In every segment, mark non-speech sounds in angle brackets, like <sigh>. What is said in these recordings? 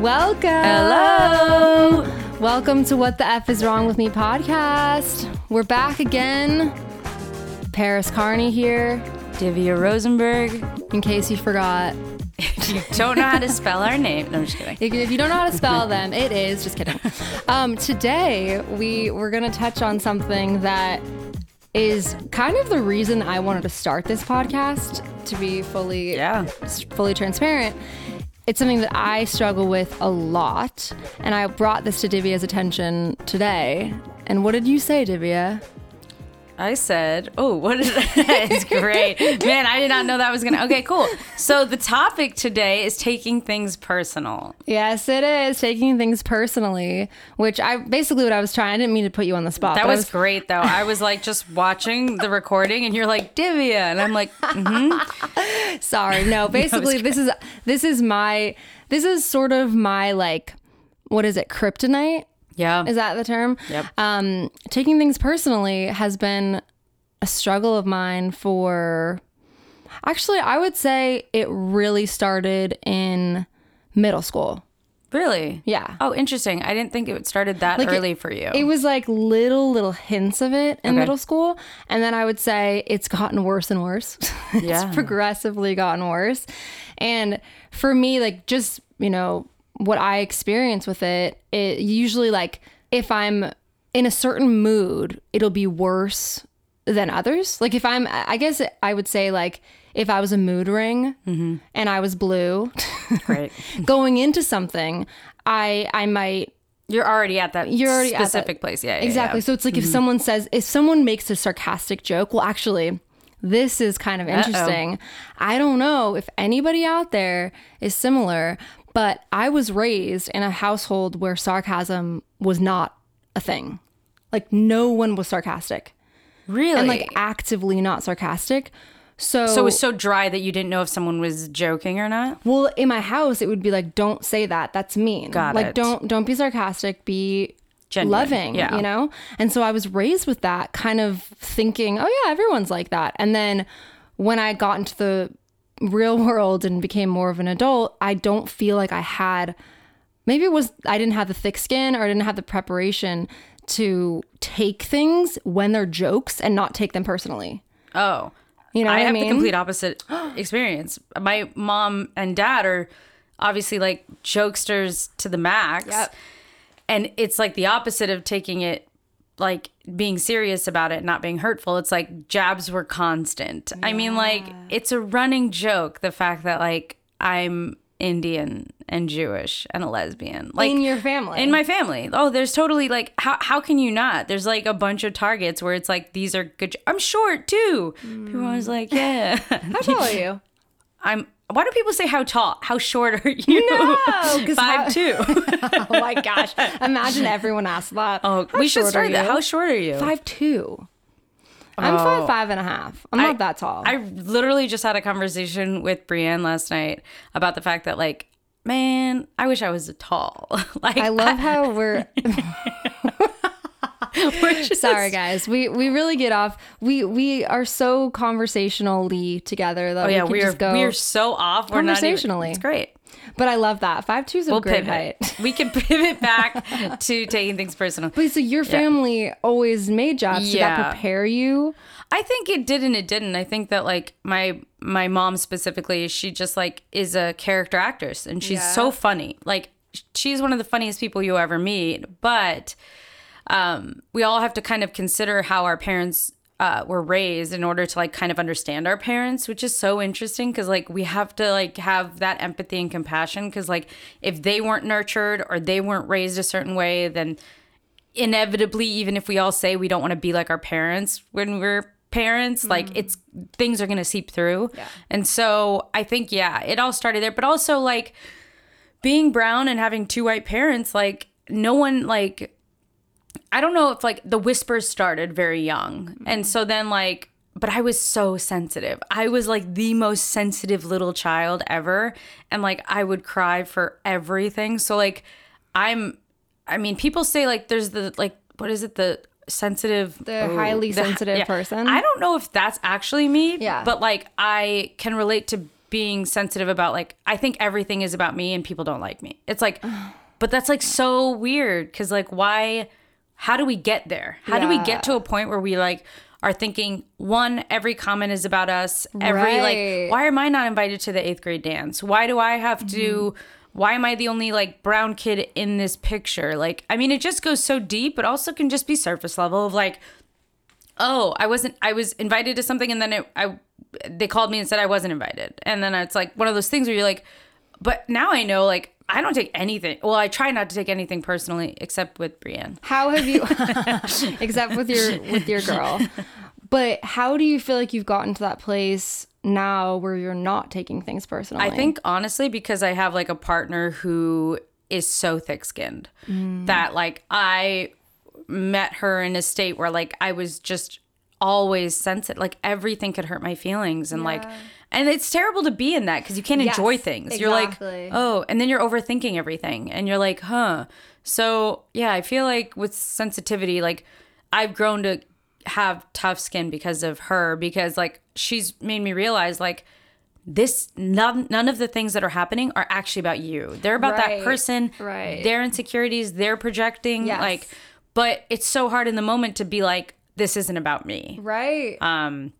Welcome. Hello. Welcome to What the F is Wrong with Me podcast. We're back again. Paris Carney here, Divya Rosenberg. in case you forgot. If you don't know how to spell our name, no, I'm just kidding. If, you don't know how to spell them, it is just kidding. <laughs> Um, today we we're gonna touch on something that is kind of the reason I wanted to start this podcast. To be fully Yeah. fully transparent, it's something that I struggle with a lot, and I brought this to Divya's attention today. And what did you say, Divya? I said, oh, what is that? <laughs> It's great. Man, I did not know that was going to. Okay, cool. So the topic today is taking things personal. Yes, it is taking things personally, which I basically what I was trying. I didn't mean to put you on the spot. That I was great, though. I was like just watching the recording, and you're like, Divya. And I'm like, mm-hmm. <laughs> Sorry. No, <laughs> basically this is this is my this is sort of my like what is it? Kryptonite? Yeah. Is that the term? Yep. Um taking things personally has been a struggle of mine for Actually, I would say it really started in middle school. really? Yeah. Oh, interesting. I didn't think it started that Like, it- early for you. It was like little little hints of it in Okay. middle school, and then I would say it's gotten worse and worse. <laughs> it's Yeah. progressively gotten worse. And for me, like just you know what I experience with it, it usually like if I'm in a certain mood, it'll be worse than others. Like if I'm, I guess I would say like if I was a mood ring mm-hmm. and I was blue, Right. <laughs> going into something, I I might You're already at that You're already at that- specific place. Yeah. yeah, Exactly. yeah. So it's like if mm-hmm. someone says, if someone makes a sarcastic joke, well, actually, this is kind of interesting. I don't know if anybody out there is similar, but I was raised in a household where sarcasm was not a thing. Like no one was sarcastic Really? and like actively not sarcastic. So, so it was so dry that you didn't know if someone was joking or not? well, in my house, it would be like, don't say that. That's mean. Got like, it. don't don't be sarcastic. Be Genuine. loving, Yeah. you know? And so I was raised with that kind of thinking, oh yeah, everyone's like that. And then when I got into the real world and became more of an adult, I don't feel like I had maybe it was I didn't have the thick skin or I didn't have the preparation to take things when they're jokes and not take them personally. Oh. You know I what I have mean? the complete opposite <gasps> experience. My mom and dad are obviously like jokesters to the max. Yep. And it's like the opposite of taking it like being serious about it, not being hurtful. It's like jabs were constant. I mean, like it's a running joke the fact that like I'm Indian and Jewish and a lesbian. Like in your family. in my family. Oh, there's totally like how how can you not? There's like a bunch of targets where it's like these are good. I'm short too. People are always like, <laughs> yeah. How tall are you? <laughs> I'm. Why do people say how tall? How short are you? No, 'cause how- <laughs> five two. <laughs> oh my gosh. Imagine everyone asked that. Oh, How we should start that. How short are you? Five two. I'm Oh. five five and a half. I'm not that tall. I literally just had a conversation with Brienne last night about the fact that like, man, I wish I was tall. <laughs> like I love how we're <laughs> just- sorry guys. We we really get off. We we are so conversationally together that Oh yeah, we can we are just go. we are so off. We're not even, Conversationally. It's great. but I love that. Five two is a We'll great pivot. height. <laughs> We can pivot back <laughs> to taking things personal. But so your family always made jobs. Did that Yeah. prepare you? I think it did and it didn't. I think that like my my mom specifically, she just like is a character actress and she's Yeah. so funny. Like she's one of the funniest people you ever meet. But um, we all have to kind of consider how our parents uh, were raised in order to like kind of understand our parents, which is so interesting because like we have to like have that empathy and compassion because like if they weren't nurtured or they weren't raised a certain way, then inevitably even if we all say we don't want to be like our parents when we're parents like it's things are going to seep through Yeah. and so i think yeah it all started there but also like being brown and having two white parents like no one like i don't know if like the whispers started very young and so then like but i was so sensitive i was like the most sensitive little child ever and like i would cry for everything so like i'm I mean, people say like there's the like what is it the sensitive The oh, highly the- sensitive yeah. person. I don't know if that's actually me. Yeah. But like I can relate to being sensitive about like I think everything is about me and people don't like me. It's like <sighs> but that's like so weird cuz like why how do we get there? How do we get to a point where we like are thinking one every comment is about us. Every Right. like why am I not invited to the 8th grade dance? Why do I have to why am I the only like brown kid in this picture? Like I mean it just goes so deep but also can just be surface level of like oh i wasn't i was invited to something and then it, i they called me and said i wasn't invited and then it's like one of those things where you're like but now i know like i don't take anything well i try not to take anything personally except with brienne. How have you, <laughs> <laughs> except with your with your girl, but how do you feel like you've gotten to that place now where you're not taking things personally? i think honestly because i have like a partner who is so thick-skinned mm. that like i met her in a state where like i was just always sensitive like everything could hurt my feelings and like and it's terrible to be in that because you can't Yes, enjoy things you're like oh and then you're overthinking everything and you're like huh so yeah i feel like with sensitivity like i've grown to have tough skin because of her because like she's made me realize like this none none of the things that are happening are actually about you they're about Right, that person right. their insecurities they're projecting Yes. like but it's so hard in the moment to be like this isn't about me right. um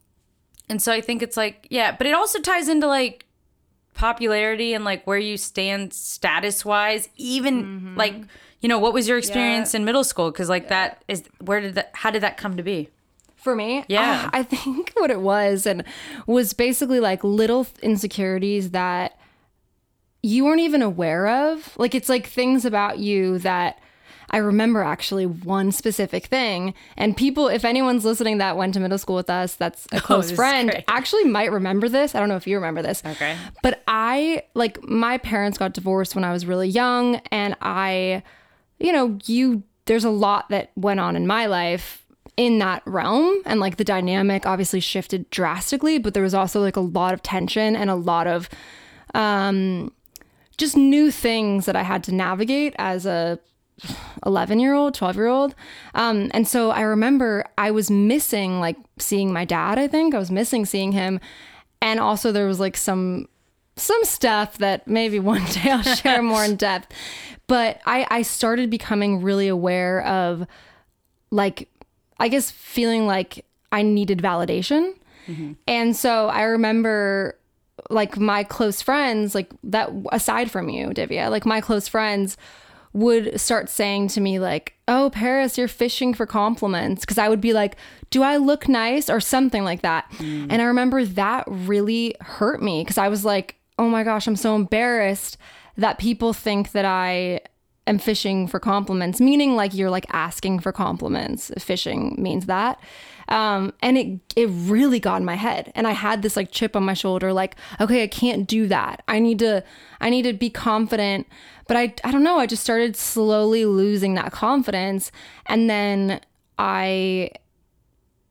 and so i think it's like yeah but it also ties into like popularity and like where you stand status wise even like you know what was your experience in middle school? Because like that is where did that how did that come to be? For me, Yeah. uh, I think <laughs> what it was and was basically like little insecurities that you weren't even aware of. Like it's like things about you that I remember actually one specific thing. And people, if anyone's listening that went to middle school with us, that's a <laughs> close this is friend, actually might remember this. I don't know if you remember this. Okay. But I, like, my parents got divorced when I was really young. And I, you know, you, there's a lot that went on in my life in that realm. And like the dynamic obviously shifted drastically, but there was also like a lot of tension and a lot of, um, just new things that I had to navigate as a 11 year old, 12 year old. Um, and so I remember I was missing like seeing my dad, I think. I was missing seeing him. And also there was like some some stuff that maybe <laughs> one day I'll share more in depth. But I, I started becoming really aware of like I guess feeling like I needed validation. And so I remember like my close friends, like that aside from you, Divya, like my close friends would start saying to me like, "Oh, Paris, you're fishing for compliments." Cuz I would be like, "Do I look nice?" or something like that. Mm. And I remember that really hurt me cuz I was like, "Oh my gosh, I'm so embarrassed that people think that I am fishing for compliments, meaning like you're like asking for compliments. Fishing means that. Um, and it it really got in my head. And I had this like chip on my shoulder, like, okay, I can't do that. I need to I need to be confident. But I I don't know, I just started slowly losing that confidence. And then I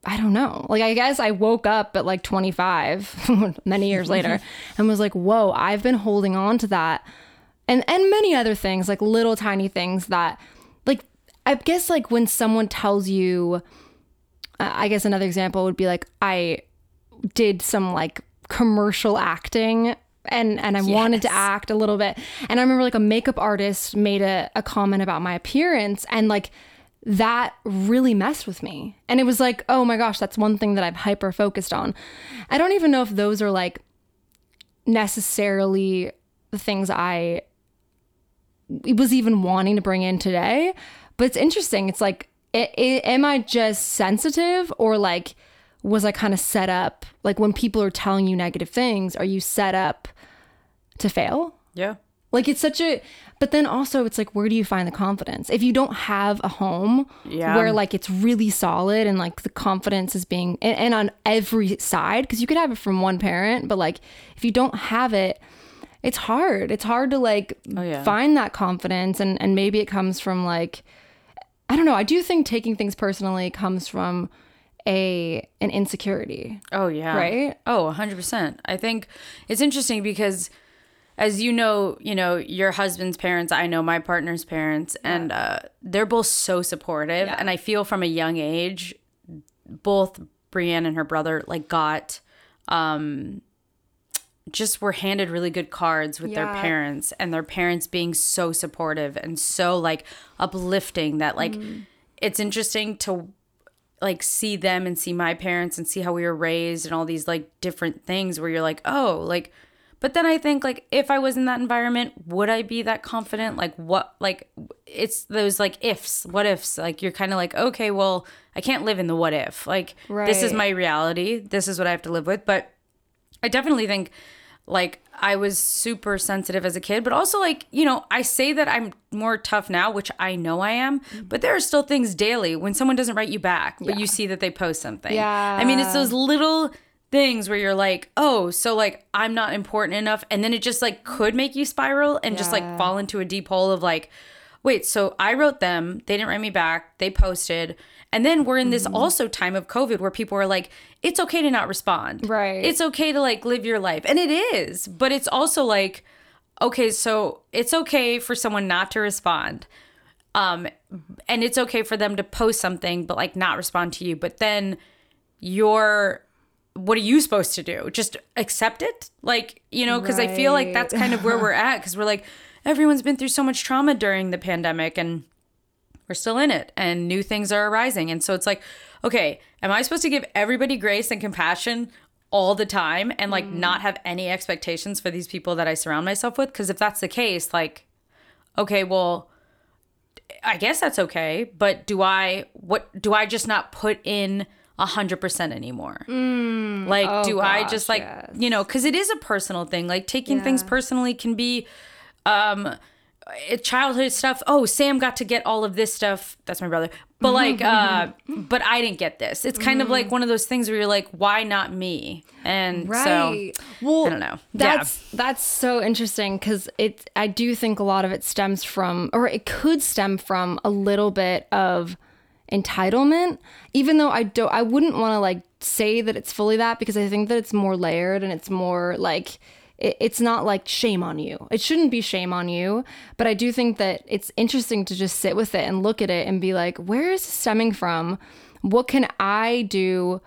I don't know. Like I guess I woke up at like 25 <laughs> many years <laughs> later and was like, "Whoa, I've been holding on to that." And and many other things, like little tiny things that like I guess like when someone tells you I guess another example would be like I did some like commercial acting and and I wanted to act a little bit. And I remember like a makeup artist made a, a comment about my appearance and like that really messed with me. And it was like, oh my gosh, that's one thing that I've hyper focused on. I don't even know if those are like necessarily the things I was even wanting to bring in today. But it's interesting. It's like, i i am I just sensitive or like, was I kind of set up? Like when people are telling you negative things, are you set up to fail? Yeah. Like it's such a, but then also it's like, where do you find the confidence? If you don't have a home Yeah. where like it's really solid and like the confidence is being, and, and on every side, because you could have it from one parent, but like if you don't have it, it's hard. It's hard to like Oh, yeah. find that confidence. And, and maybe it comes from like, I don't know. I do think taking things personally comes from a an insecurity. Oh yeah. Right? Oh, 100%. I think it's interesting because as you know, you know, your husband's parents, I know my partner's parents and uh they're both so supportive Yeah. and I feel from a young age both Brienne and her brother like got um just were handed really good cards with their parents and their parents being so supportive and so like uplifting that like Mm. it's interesting to like see them and see my parents and see how we were raised and all these like different things where you're like, oh, like but then I think like if I was in that environment, would I be that confident? Like what like it's those like ifs, what ifs. Like you're kind of like, okay, well, I can't live in the what if. Like this is my reality. This is what I have to live with, but I definitely think like I was super sensitive as a kid, but also like, you know, I say that I'm more tough now, which I know I am, mm-hmm. but there are still things daily when someone doesn't write you back, but you see that they post something. Yeah. I mean, it's those little things where you're like, oh, so like I'm not important enough. And then it just like could make you spiral and just like fall into a deep hole of like, wait, so I wrote them, they didn't write me back, they posted. And then we're in this Mm-hmm. also time of COVID where people are like, it's okay to not respond. Right. It's okay to like live your life. And it is, but it's also like, okay, so it's okay for someone not to respond. Um, and it's okay for them to post something, but like not respond to you. But then you're, what are you supposed to do? Just accept it? Like, you know, because I feel like that's kind of where we're at because we're like, everyone's been through so much trauma during the pandemic and we're still in it and new things are arising. And so it's like, okay, am I supposed to give everybody grace and compassion all the time and like not have any expectations for these people that I surround myself with? Because if that's the case, like, okay, well, I guess that's okay. But do I, what, do I just not put in a hundred percent anymore? like, do I just like, yes. you know, because it is a personal thing. Like taking things personally can be, um, Uh, childhood stuff. Oh, Sam got to get all of this stuff. That's my brother. But mm-hmm, like, uh, mm-hmm. but I didn't get this. It's kind of mm-hmm. like one of those things where you're like, why not me? And Right. so well, I don't know. That's that's so interesting because it. I do think a lot of it stems from, or it could stem from a little bit of entitlement. Even though I don't, I wouldn't want to like say that it's fully that because I think that it's more layered and it's more like. It- It's not like shame on you. It shouldn't be shame on you. But I do think that it's interesting to just sit with it and look at it and be like, where is this stemming from? What can I do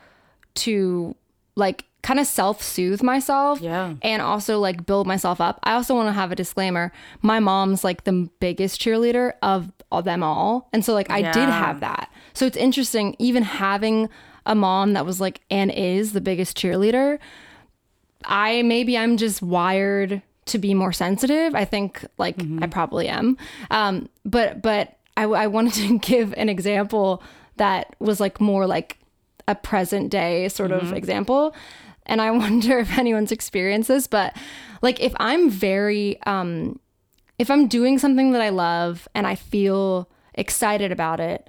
to like kind of self-soothe myself Yeah. and also like build myself up. I also want to have a disclaimer. My mom's like the biggest cheerleader of, of them all. And so like I did have that. So it's interesting even having a mom that was like and is the biggest cheerleader. I maybe I'm just wired to be more sensitive. I think like I probably am. Um, but but I, I wanted to <laughs> give an example that was like more like a present day sort of example. And I <laughs> wonder if anyone's experienced this, but like if I'm very um if I'm doing something that I love and I feel excited about it,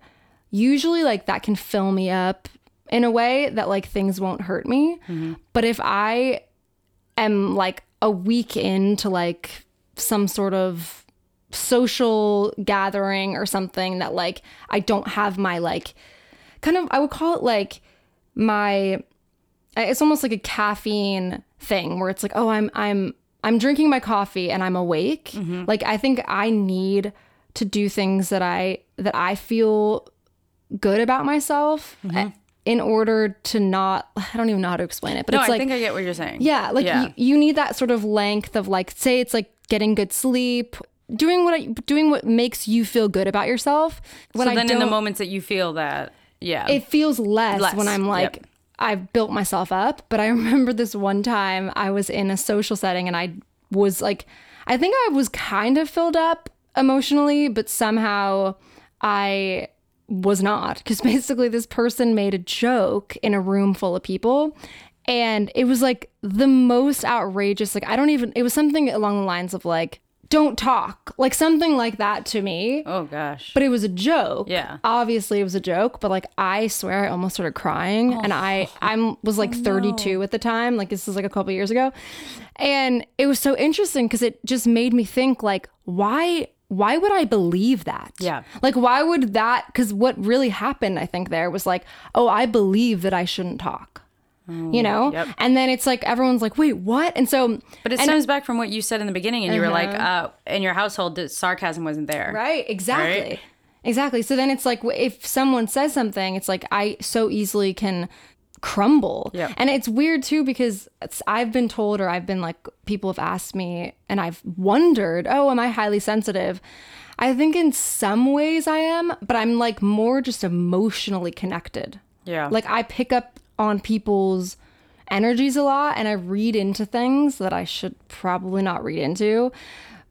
usually like that can fill me up in a way that like things won't hurt me. But if I am like a week into like some sort of social gathering or something that like I don't have my like kind of I would call it like my it's almost like a caffeine thing where it's like oh I'm I'm I'm drinking my coffee and I'm awake. Like I think I need to do things that I that I feel good about myself Mm-hmm. In order to not I don't even know how to explain it, but no, it's I like think I get what you're saying. yeah, like Yeah. You, you need that sort of length of like say it's like getting good sleep, doing what I, doing what makes you feel good about yourself. When so I then in the moments that you feel that, yeah. it feels less, Less, when I'm like yep. I've built myself up. But I <laughs> remember this one time I was in a social setting and I was like, I think I was kind of filled up emotionally, but somehow I was not because <laughs> basically this person made a joke in a room full of people and it was like the most outrageous like i don't even it was something along the lines of like don't talk like something like that to me oh gosh. but it was a joke. Yeah. Obviously it was a joke, but like I swear I almost started crying and oh. I I'm was like 32 at the time, like this is like a couple years ago. And it was so interesting cuz it just made me think like why why would I believe that? Yeah. Like why would that cuz what really happened I think there was like, "Oh, I believe that I shouldn't talk." you know? yep. And then it's like everyone's like, "Wait, what?" And so But it and- stems back from what you said in the beginning, and you were like, uh, in your household, the sarcasm wasn't there. Right, exactly. Right? Exactly. So then it's like if someone says something, it's like I so easily can crumble. Yep. And it's weird too because it's, I've been told or I've been like people have asked me and I've wondered, "Oh, am I highly sensitive?" I think in some ways I am, but I'm like more just emotionally connected. Yeah. Like I pick up on people's energies a lot and I read into things that I should probably not read into.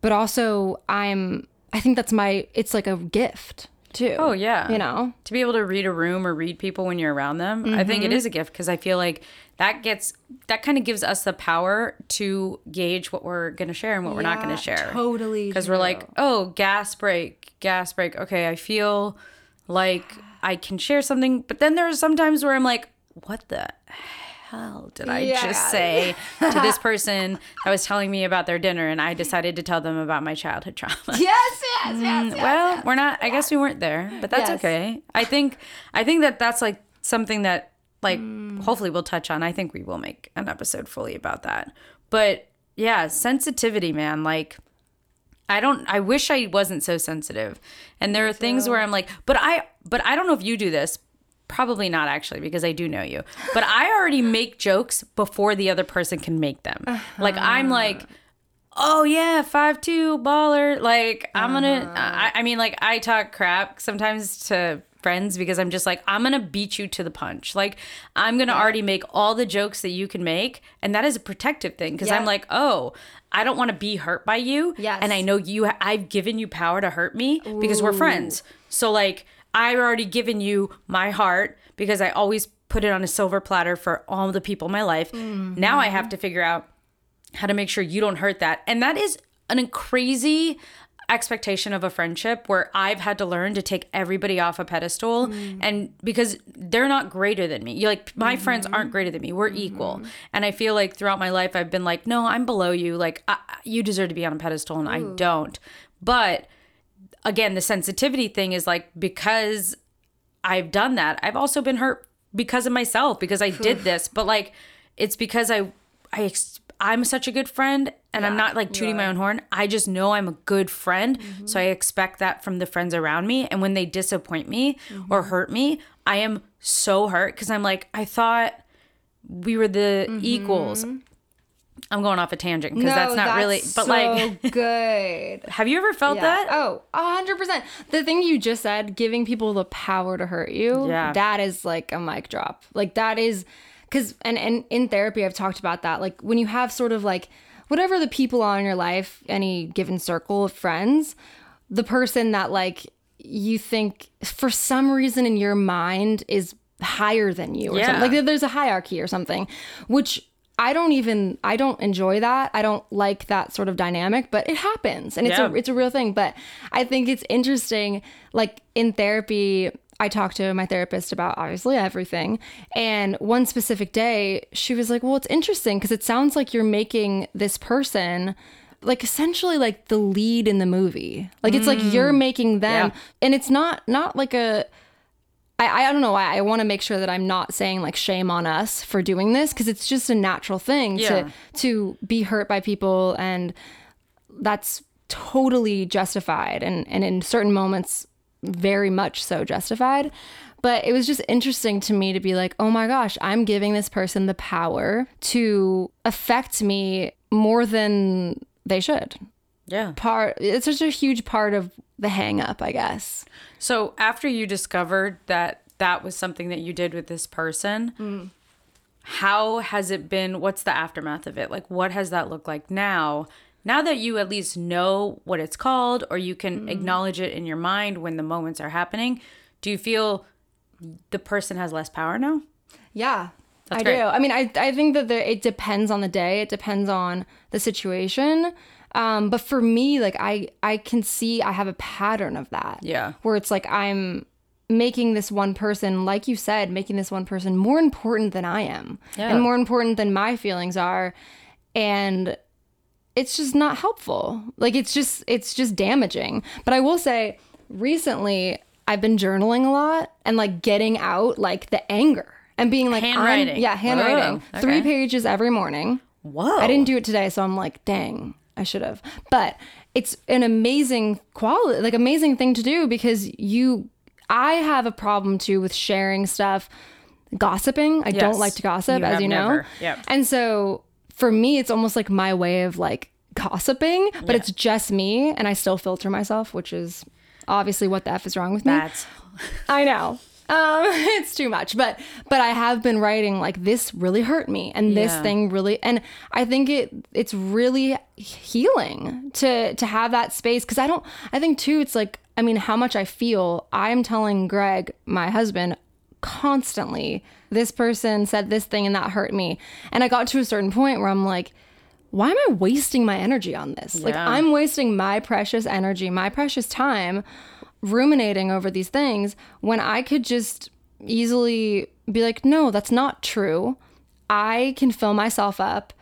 But also I'm I think that's my it's like a gift too. Oh, yeah. You know? to be able to read a room or read people when you're around them i think Mm-hmm. it is a gift because i feel like that gets that kind of gives us the power to gauge what we're going to share and what we're not going to share totally because we're like oh gas brake gas brake okay i feel like i can share something but then there are some times where i'm like what the hell did i Yeah. just say <laughs> to this person that was telling me about their dinner and i decided to tell them about my childhood trauma <laughs> Yes, yes, yes. yes. well, we're not. I guess we weren't there, but that's Yes. okay. I think. I think that that's like something that, like, Mm. hopefully we'll touch on. I think we will make an episode fully about that. But yeah, sensitivity, man. Like, I don't. I wish I wasn't so sensitive. And there are things where I'm like, but I. But I don't know if you do this. Probably not actually, because I do know you. But I already make jokes before the other person can make them. Uh-huh. Like I'm like oh yeah, five two baller. Like I'm gonna. I, uh-huh. I mean, like I talk crap sometimes to friends because I'm just like I'm gonna beat you to the punch. Like I'm gonna already make all the jokes that you can make, and that is a protective thing because I'm like, oh. I don't want to be hurt by you. Yes. And I know you I've given you power to hurt me because we're friends. So like I've already given you my heart because I always put it on a silver platter for all the people in my life. Now I have to figure out how to make sure you don't hurt that. And that is an crazy expectation of a friendship where I've had to learn to take everybody off a pedestal mm. and because they're not greater than me. You're like my mm-hmm. friends aren't greater than me. We're mm-hmm. equal. And I feel like throughout my life I've been like, "No, I'm below you. Like I, you deserve to be on a pedestal and I don't." But again, the sensitivity thing is like because I've done that, I've also been hurt because of myself because I did this. But like, it's because I, I, ex- I'm such a good friend, and I'm not like tooting my own horn. I just know I'm a good friend, so I expect that from the friends around me. And when they disappoint me or hurt me, I am so hurt because I'm like, I thought we were the equals. I'm going off a tangent because that's not really, but so like, <laughs> good. have you ever felt Yeah. that? Oh, a hundred percent. The thing you just said, giving people the power to hurt you, Yeah. that is like a mic drop. Like that is because and and in therapy I've talked about that. Like when you have sort of like whatever the people are in your life, any given circle of friends, the person that like you think for some reason in your mind is higher than you or Yeah. something. Like there's a hierarchy or something, which I don't even I don't enjoy that. I don't like that sort of dynamic, but it happens and it's Yeah. a it's a real thing. But I think it's interesting. Like in therapy, I talked to my therapist about obviously everything. And one specific day, she was like, Well, it's interesting because it sounds like you're making this person like essentially like the lead in the movie. Like it's like you're mm. making them Yeah. and it's not not like a I, I don't know. I, I want to make sure that I'm not saying like shame on us for doing this because it's just a natural thing Yeah. to to be hurt by people and that's totally justified and and in certain moments very much so justified. But it was just interesting to me to be like, oh my gosh, I'm giving this person the power to affect me more than they should. Yeah. Part it's such a huge part of the hang up, I guess. So after you discovered that that was something that you did with this person, mm. how has it been? What's the aftermath of it? Like, what has that looked like now? Now that you at least know what it's called, or you can mm. acknowledge it in your mind when the moments are happening, do you feel the person has less power now? Yeah. I great. do. I mean, I, I think that there, it depends on the day. It depends on the situation. Um, but for me, like I, I can see I have a pattern of that. Yeah. Where it's like I'm making this one person, like you said, making this one person more important than I am, Yeah. and more important than my feelings are, and it's just not helpful. Like it's just it's just damaging. But I will say, recently I've been journaling a lot and like getting out like the anger and being like Handwriting. yeah, handwriting. Oh, Three okay. pages every morning. Whoa. I didn't do it today, so I'm like, dang, I should have. But it's an amazing quality, like amazing thing to do because you, I have a problem too with sharing stuff gossiping. I don't like to gossip, You as you know. never. Yep. And so for me, it's almost like my way of like gossiping, but it's just me, and I still filter myself, which is obviously what the f is wrong with me. That's I know. Um, <laughs> it's too much, but but I have been writing like this really hurt me, and this Yeah. thing really, and I think it it's really healing to to have that space because I don't. I think too, it's like I mean, how much I feel. I'm telling Greg, my husband, constantly. This person said this thing and that hurt me, and I got to a certain point where I'm like. Why am I wasting my energy on this? Like, I'm wasting my precious energy, my precious time ruminating over these things when I could just easily be like, no, that's not true. I can fill myself up.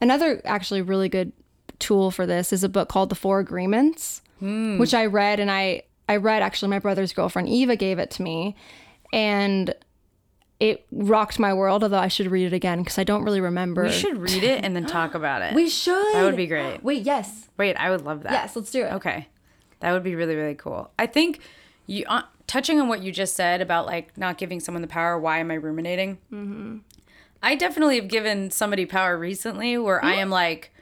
Another actually really good tool for this is a book called The Four Agreements, hmm. which I read and I I read actually my brother's girlfriend Eva gave it to me and it rocked my world although I should read it again because I don't really remember. we should read it and then talk <gasps> about it. We should. That would be great. Wait, yes. Wait, I would love that. Yes, let's do it. Okay. That would be really, really cool. I think you, uh, touching on what you just said about like not giving someone the power, why am I ruminating? Mm-hmm. I definitely have given somebody power recently where I am like,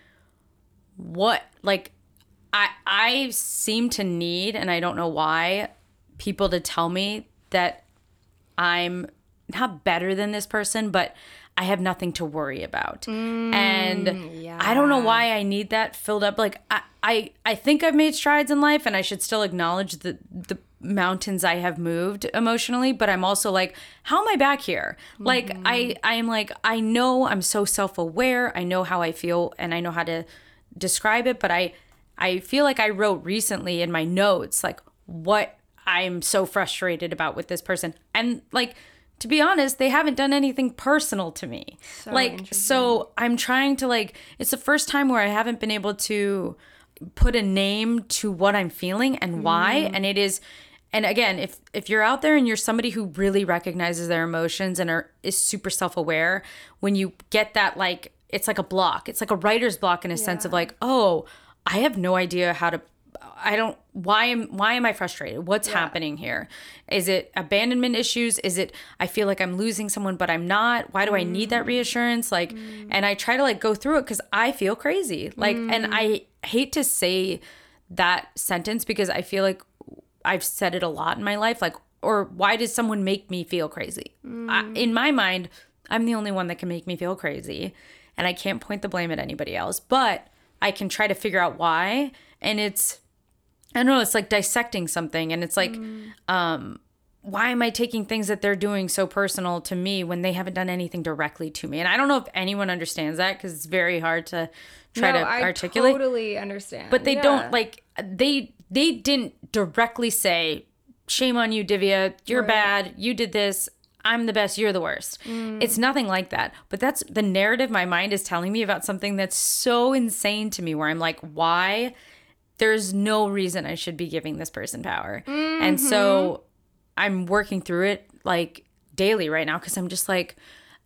what? Like, I, I seem to need, and I don't know why, people to tell me that I'm not better than this person, but I have nothing to worry about. Mm, and I don't know why I need that filled up. Like I, I, I think I've made strides in life and I should still acknowledge the the mountains I have moved emotionally, but I'm also like, how am I back here? Like I mm-hmm. I am like, I know I'm so self-aware. I know how I feel and I know how to describe it, but I I feel like I wrote recently in my notes like what I'm so frustrated about with this person. And like to be honest, they haven't done anything personal to me. like so I'm trying to like it's the first time where I haven't been able to put a name to what I'm feeling and why. Mm. And it is and again if if you're out there and you're somebody who really recognizes their emotions and are is super self-aware when you get that like it's like a block. It's like a writer's block in a sense of like oh i have no idea how to i don't why am why am i frustrated? What's happening here? Is it abandonment issues? Is it i feel like i'm losing someone but i'm not? Why do i need that mm. reassurance? Like mm. and i try to like go through it because i feel crazy. Like and mm. i hate to say that sentence because i feel like I've said it a lot in my life. Like, or why does someone make me feel crazy? I, in my mind, I'm the only one that can make me feel crazy, and I can't point the blame at anybody else. But I can try to figure out why, and it's I don't know. It's like dissecting something, and it's like, um, why am I taking things that they're doing so personal to me when they haven't done anything directly to me? And I don't know if anyone understands that because it's very hard to try to articulate. totally understand. but they don't like they they didn't directly say shame on you divya. You're bad. You did this. I'm the best. You're the worst. It's nothing like that. But that's the narrative my mind is telling me about something that's so insane to me where i'm like why there's no reason i should be giving this person power. And so mm-hmm. i'm working through it like daily right now because i'm just like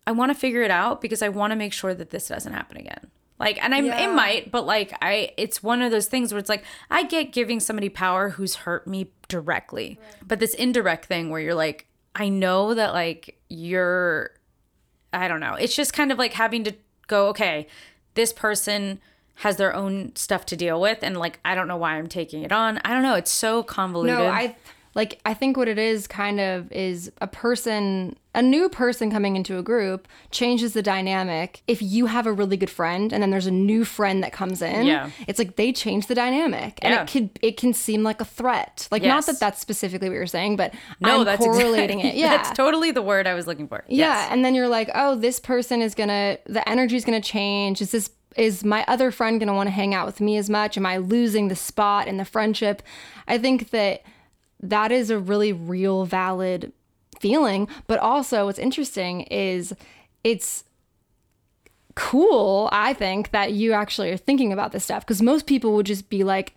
i want to figure it out because i want to make sure that this doesn't happen again. Like and i Yeah. it might but like i it's one of those things where it's like i get giving somebody power who's hurt me directly but this indirect thing where you're like i know that like you're i don't know. It's just kind of like having to go okay this person has their own stuff to deal with and like i don't know why i'm taking it on i don't know it's so convoluted No, I like I think what it is kind of is a person a new person coming into a group changes the dynamic. If you have a really good friend and then there's a new friend that comes in, Yeah. it's like they change the dynamic. And Yeah. it could it can seem like a threat. Like not that that's specifically what you're saying, but no I'm that's correlating exactly, it. <laughs> Yeah. that's totally the word i was looking for Yeah, Yes. and then you're like, oh, this person is gonna, the energy is gonna change. Is this, is my other friend gonna want to hang out with me as much? Am I losing the spot in the friendship? I think that that is a really real, valid feeling. But also, what's interesting is it's cool, I think, that you actually are thinking about this stuff because most people would just be like,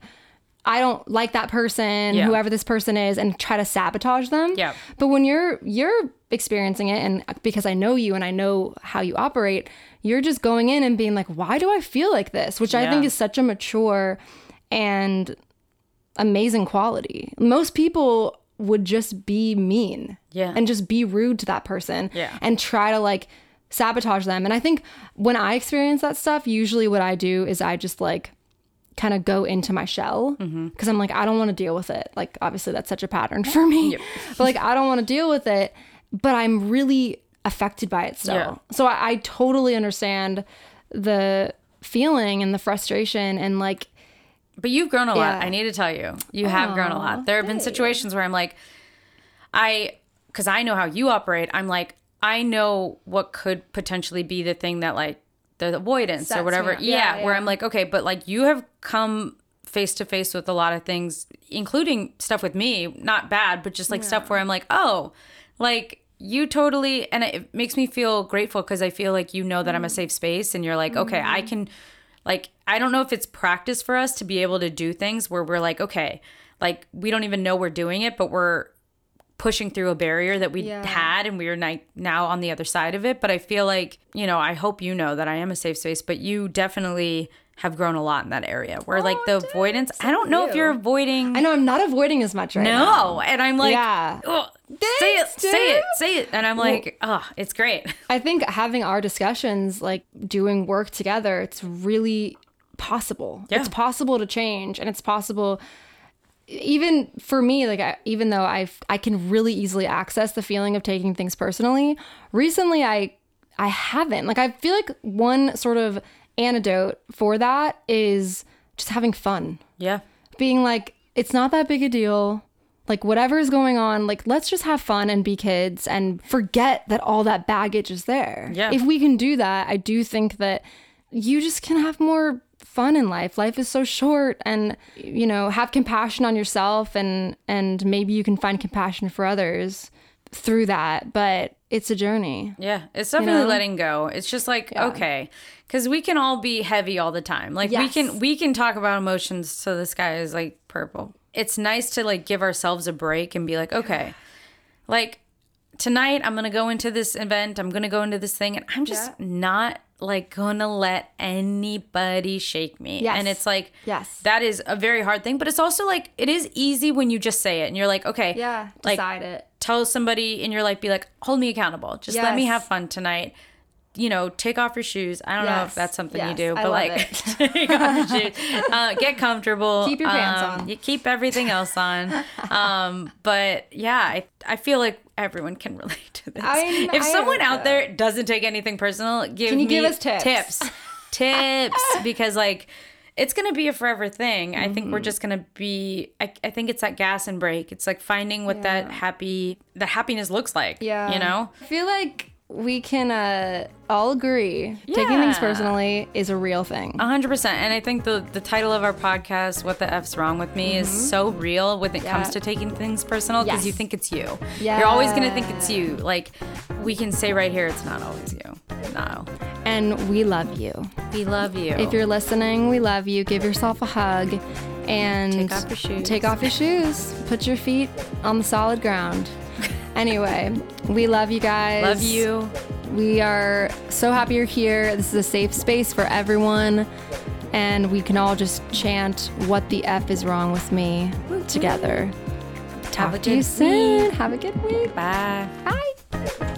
I don't like that person, Yeah. whoever this person is, and try to sabotage them. Yeah. But when you're you're experiencing it, and because I know you and I know how you operate, you're just going in and being like, why do I feel like this? Which I think is such a mature and amazing quality. Most people would just be mean. Yeah. And just be rude to that person. Yeah. And try to like sabotage them. And I think when I experience that stuff, usually what I do is I just like kind of go into my shell mm-hmm. because I'm like, I don't want to deal with it. Like, obviously, that's such a pattern for me. but like, I don't want to deal with it, but I'm really affected by it still. Yeah. So I, I totally understand the feeling and the frustration and like, But you've grown a lot. Yeah. I need to tell you, you have grown a lot. There have been situations where I'm like, I, because I know how you operate. I'm like, I know what could potentially be the thing that like the avoidance Sets or whatever. up. Yeah, Yeah, where. I'm like, okay, but like you have come face to face with a lot of things, including stuff with me, not bad, but just like stuff where I'm like, oh, like you totally, and it makes me feel grateful because I feel like you know that I'm Mm. a safe space, and you're like, okay, I can, like, I don't know if it's practice for us to be able to do things where we're like, okay, like we don't even know we're doing it, but we're pushing through a barrier that we Yeah. had and we are ni- now on the other side of it but i feel like you know i hope you know that i am a safe space but you definitely have grown a lot in that area where like oh, the avoidance i don't know if you. you're avoiding I know I'm not avoiding as much right now. no and i'm like Yeah. "Ugh, say it Thanks, say it say it and i'm like oh it's great <laughs> I think having our discussions, like doing work together, it's really possible. Yeah. It's possible to change, and it's possible. Even for me, like I, even though I I can really easily access the feeling of taking things personally. Recently, I I haven't. Like I feel like one sort of antidote for that is just having fun yeah being like, it's not that big a deal. Like, whatever is going on, like, let's just have fun and be kids and forget that all that baggage is there. Yeah. If we can do that, I do think that you just can have more fun in life. Life is so short and, you know, have compassion on yourself and, and maybe you can find compassion for others through that. But it's a journey. Yeah, it's definitely know? letting go. It's just like okay, because we can all be heavy all the time. Like we can we can talk about emotions so the sky is like purple. It's nice to like give ourselves a break and be like, okay, like tonight I'm gonna go into this event. I'm gonna go into this thing, and I'm just not like gonna let anybody shake me. Yes. And it's like Yes. that is a very hard thing, but it's also like it is easy when you just say it and you're like, okay, Yeah. like Decide it. tell somebody in your life, be like, hold me accountable. Just let me have fun tonight. You know, take off your shoes. I don't know if that's something you do, but like, <laughs> take off your shoes. <laughs> Uh, get comfortable. Keep your pants Um, on. You keep everything else on. Um, but yeah, I, I feel like everyone can relate to this. I- if someone out there doesn't take anything personal, give Can you me give us tips? Tips, <laughs> tips, because like. It's gonna be a forever thing. I think Mm-hmm. we're just gonna be. I, I think it's that gas and brake. It's like finding what that happy, that happiness looks like. Yeah. you know. I feel like we can uh, all agree taking things personally is a real thing. A hundred percent. And I think the the title of our podcast, "What the F's Wrong with Me," is so real when it comes to taking things personal because you think it's you. Yeah. You're always gonna think it's you. Like we can say right here, it's not always you. No, And we love you. we love you. If you're listening, we love you. Give yourself a hug and Take off your shoes. Take off your shoes. Put your feet on the solid ground. Anyway, we love you guys. love you. We are so happy you're here. This is a safe space for everyone. And we can all just chant, What the F is wrong with me together. Talk a to you soon. week. Have a good week. Bye. Bye.